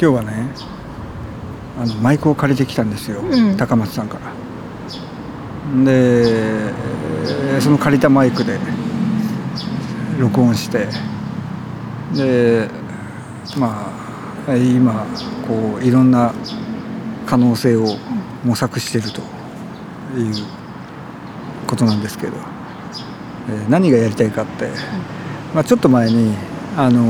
今日はねあのマイクを借りてきたんですよ、うん。高松さんから。でえーその借りたマイクで録音して。でまあ今こういろんな可能性を模索しているということなんですけど、えー何がやりたいかって、まあ、ちょっと前に、あの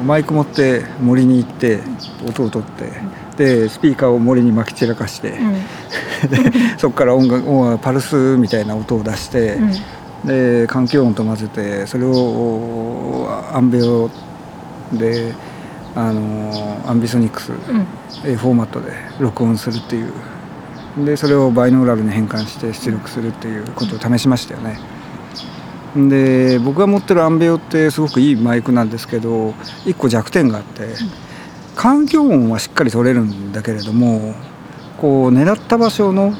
ーマイク持って森に行って音を取ってでスピーカーを森にまき散らかして、うん。でそこから音楽音楽パルスみたいな音を出して、うん。で環境音と混ぜてそれをアンベオで、あのーアンビソニックス、うん。えーフォーマットで録音するっていう。でそれをバイノーラルに変換して出力するっていうことを試しましたよねで僕が持ってるアンベオってすごくいいマイクなんですけど一個弱点があって環境音はしっかり取れるんだけれどもこう狙った場所の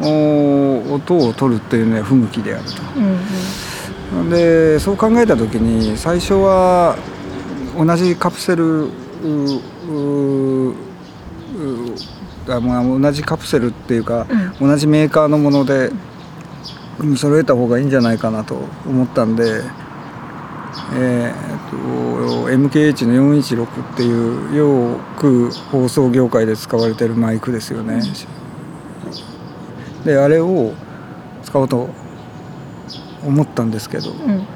お音を取るっていうのは不向きであると。うんでそう考えた時に最初は同じカプセル同じカプセルっていうか、同じメーカーのものでうん揃えた方がいいんじゃないかなと思ったんで、えー、と MKH の416っていうよく放送業界で使われてるマイクですよね。であれを使おうと思ったんですけど、うん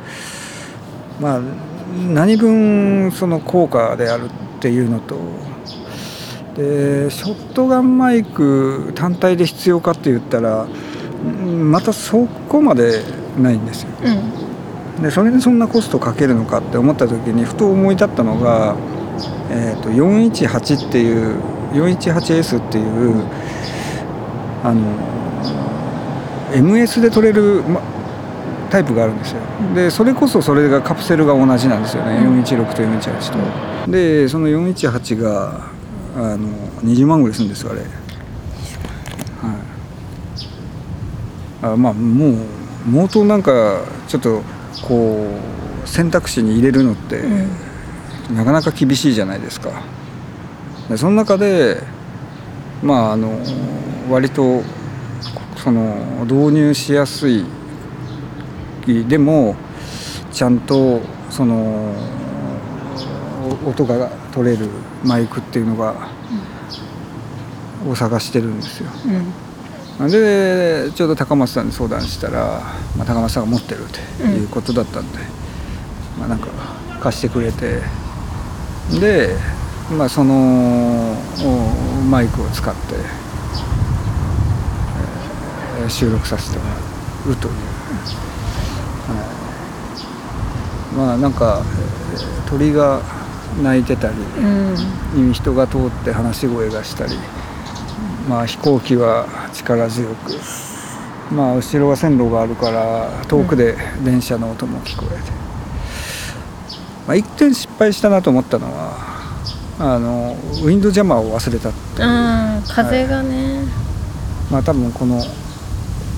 まあ何分その効果であるっていうのとでショットガンマイク単体で必要かって言ったらうんまたそこまでないんですよ。うん。でそれでそんなコストかけるのかって思った時にふと思い立ったのが、えー、と418っていう 418S っていうあの MS で撮れる、ま、タイプがあるんですよ。でそれこそそれがカプセルが同じなんですよね、うん。416と418と。でその418があの20万ぐらいするんですよあれはいあまあもう冒頭なんかちょっとこう選択肢に入れるのって、うん。なかなか厳しいじゃないですか。でその中でまああの割とその導入しやすいでもちゃんとそのお音が取れるマイクっていうのが、を探してるんですよ。うんでちょうど高松さんに相談したら、まあ、高松さんが持ってるということだったんで、まあ、なんか貸してくれてで、まあ、そのおマイクを使って、えー収録させてもらうという、はい。まあなんか、えー鳥が鳴いてたり、うん。人が通って話し声がしたり、まあ、飛行機は力強く、まあ、後ろは線路があるから遠くで電車の音も聞こえて、まあ、一点失敗したなと思ったのはあのウィンドジャマーを忘れたっていう、うん風がね。まあ多分この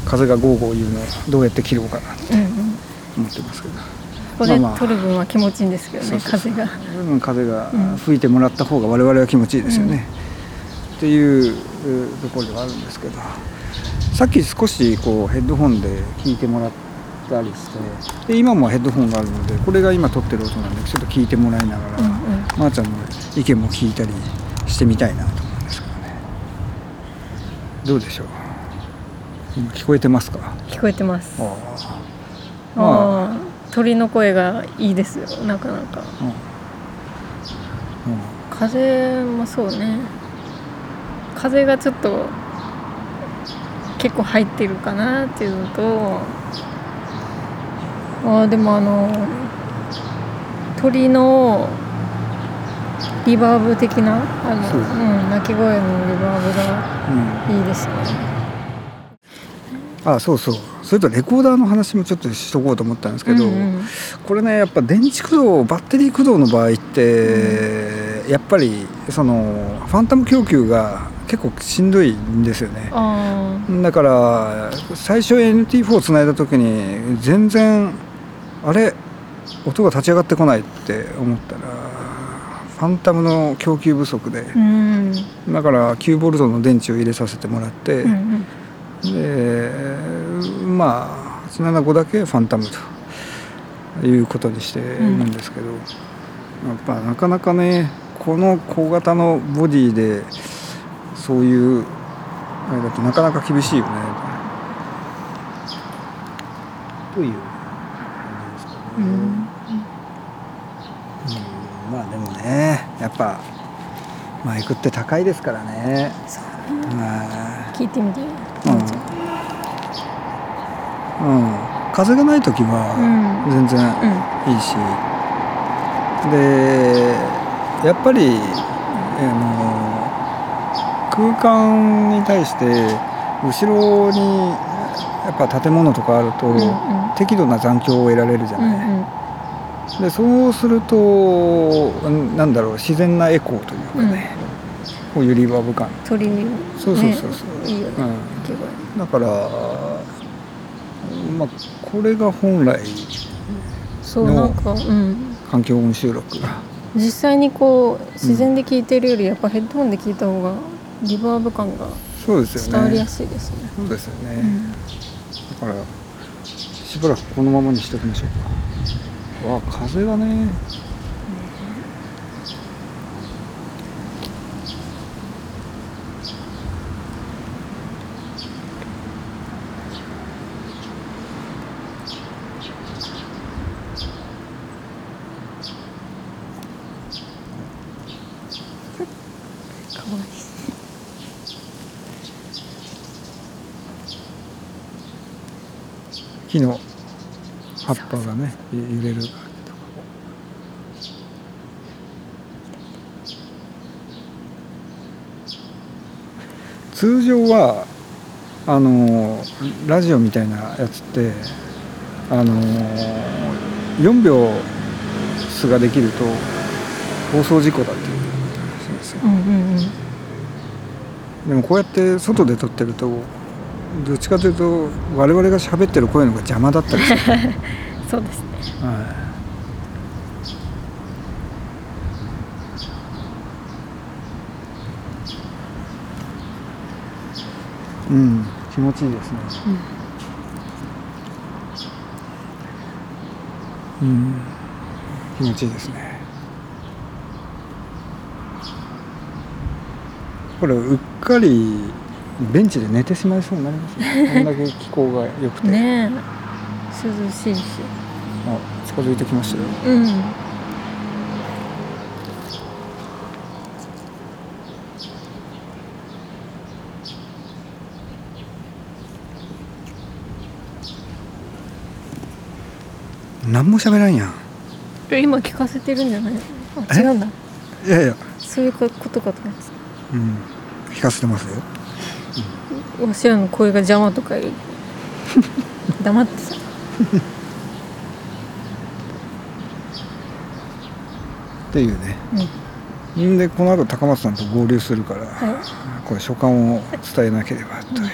風がゴーゴー言うのをどうやって切ろうかなとうんうん思ってますけど。ここでまあまあ。撮る分は気持ちいいんですけどねそうそうそう。風が。うん風がうん。吹いてもらった方が我々は気持ちいいですよね、っていううところではあるんですけどさっき少しこうヘッドホンで聞いてもらったりしてで今もヘッドホンがあるのでこれが今撮ってる音なんでちょっと聞いてもらいながら、うんうん。まー、ちゃんの意見も聞いたりしてみたいなと思うんですけどね。どうでしょう？今聞こえてますか？聞こえてます。ああまあああ。鳥の声がいいですよなかなか。うん。うん。風もそうね風がちょっと結構入ってるかなっていうのとあーでもあの鳥のリバーブ的なあの、そう。うん、鳴き声のリバーブがうん。いいですね。あそうそう。それとレコーダーの話もちょっとしとこうと思ったんですけど、うんうん。これねやっぱ電池駆動バッテリー駆動の場合って、やっぱりそのファンタム供給が結構しんどいんですよね。あだから最初 NT4 つないだ時に全然あれ音が立ち上がってこないって思ったらファンタムの供給不足で、うん。だから9ボルトの電池を入れさせてもらって、うんでまあ875だけファンタムということにしてるんですけど、やっぱなかなかねこの小型のボディでそういうあれだとなかなか厳しいよね。という感じですかね。うん。うん。まあでもねやっぱマイクって高いですからね。そうねは聞いてみてうん。うん、風がない時は全然いいし、でやっぱり、あの空間に対して後ろにやっぱ建物とかあると、うんうん。適度な残響を得られるじゃうんない。でそうするとうんなんだろう自然なエコーというかね、こういうリバーブ感、鳥にそうそうそうそう。ねいいよね。うん、だからまあこれが本来そうの環境音収録が。実際にこう自然で聞いてるよりやっぱヘッドホンで聞いた方がリバーブ感がそうですよ伝わりやねすいですね。そうですよね、うん。だからしばらくこのままにしておきましょうか。わあ風がね。かわいい。木の葉っぱがねゆ揺れる感じとか通常はあのラジオみたいなやつってあの4秒数ができると放送事故だっていう話ですよ。うんうんうん。でもこうやって外で撮ってるとどっちかというと我々が喋ってる声の方が邪魔だったりする、そうですね。はいうん。気持ちいいですね。うん。気持ちいいですね。これうっかりベンチで寝てしまいそうになりますねこんだけ気候が良くて、ねえ涼しいし。あ近づいてきましたようん。何も喋らんやんえ今聞かせてるんじゃない？の？あえ違うんだ。いやいやそういうことかと思ってうん聞かせてますよた。わしらの声が邪魔とかいう。黙ってさ。っていうねうん。んでこの後高松さんと合流するから、はこれ所感を伝えなければという、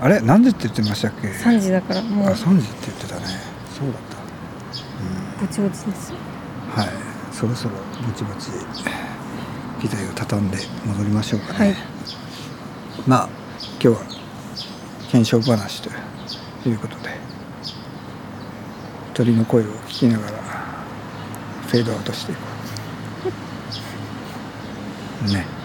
あれ？何時って言ってましたっけ？い。三時だからもあう3時って言ってたねそうだったぼちぼちですよ。はいそろそろぼちぼち機材を畳んで戻りましょうかね、はい。まあ今日は検証話ということで鳥の声を聞きながらフェードアウトしていこう。ね。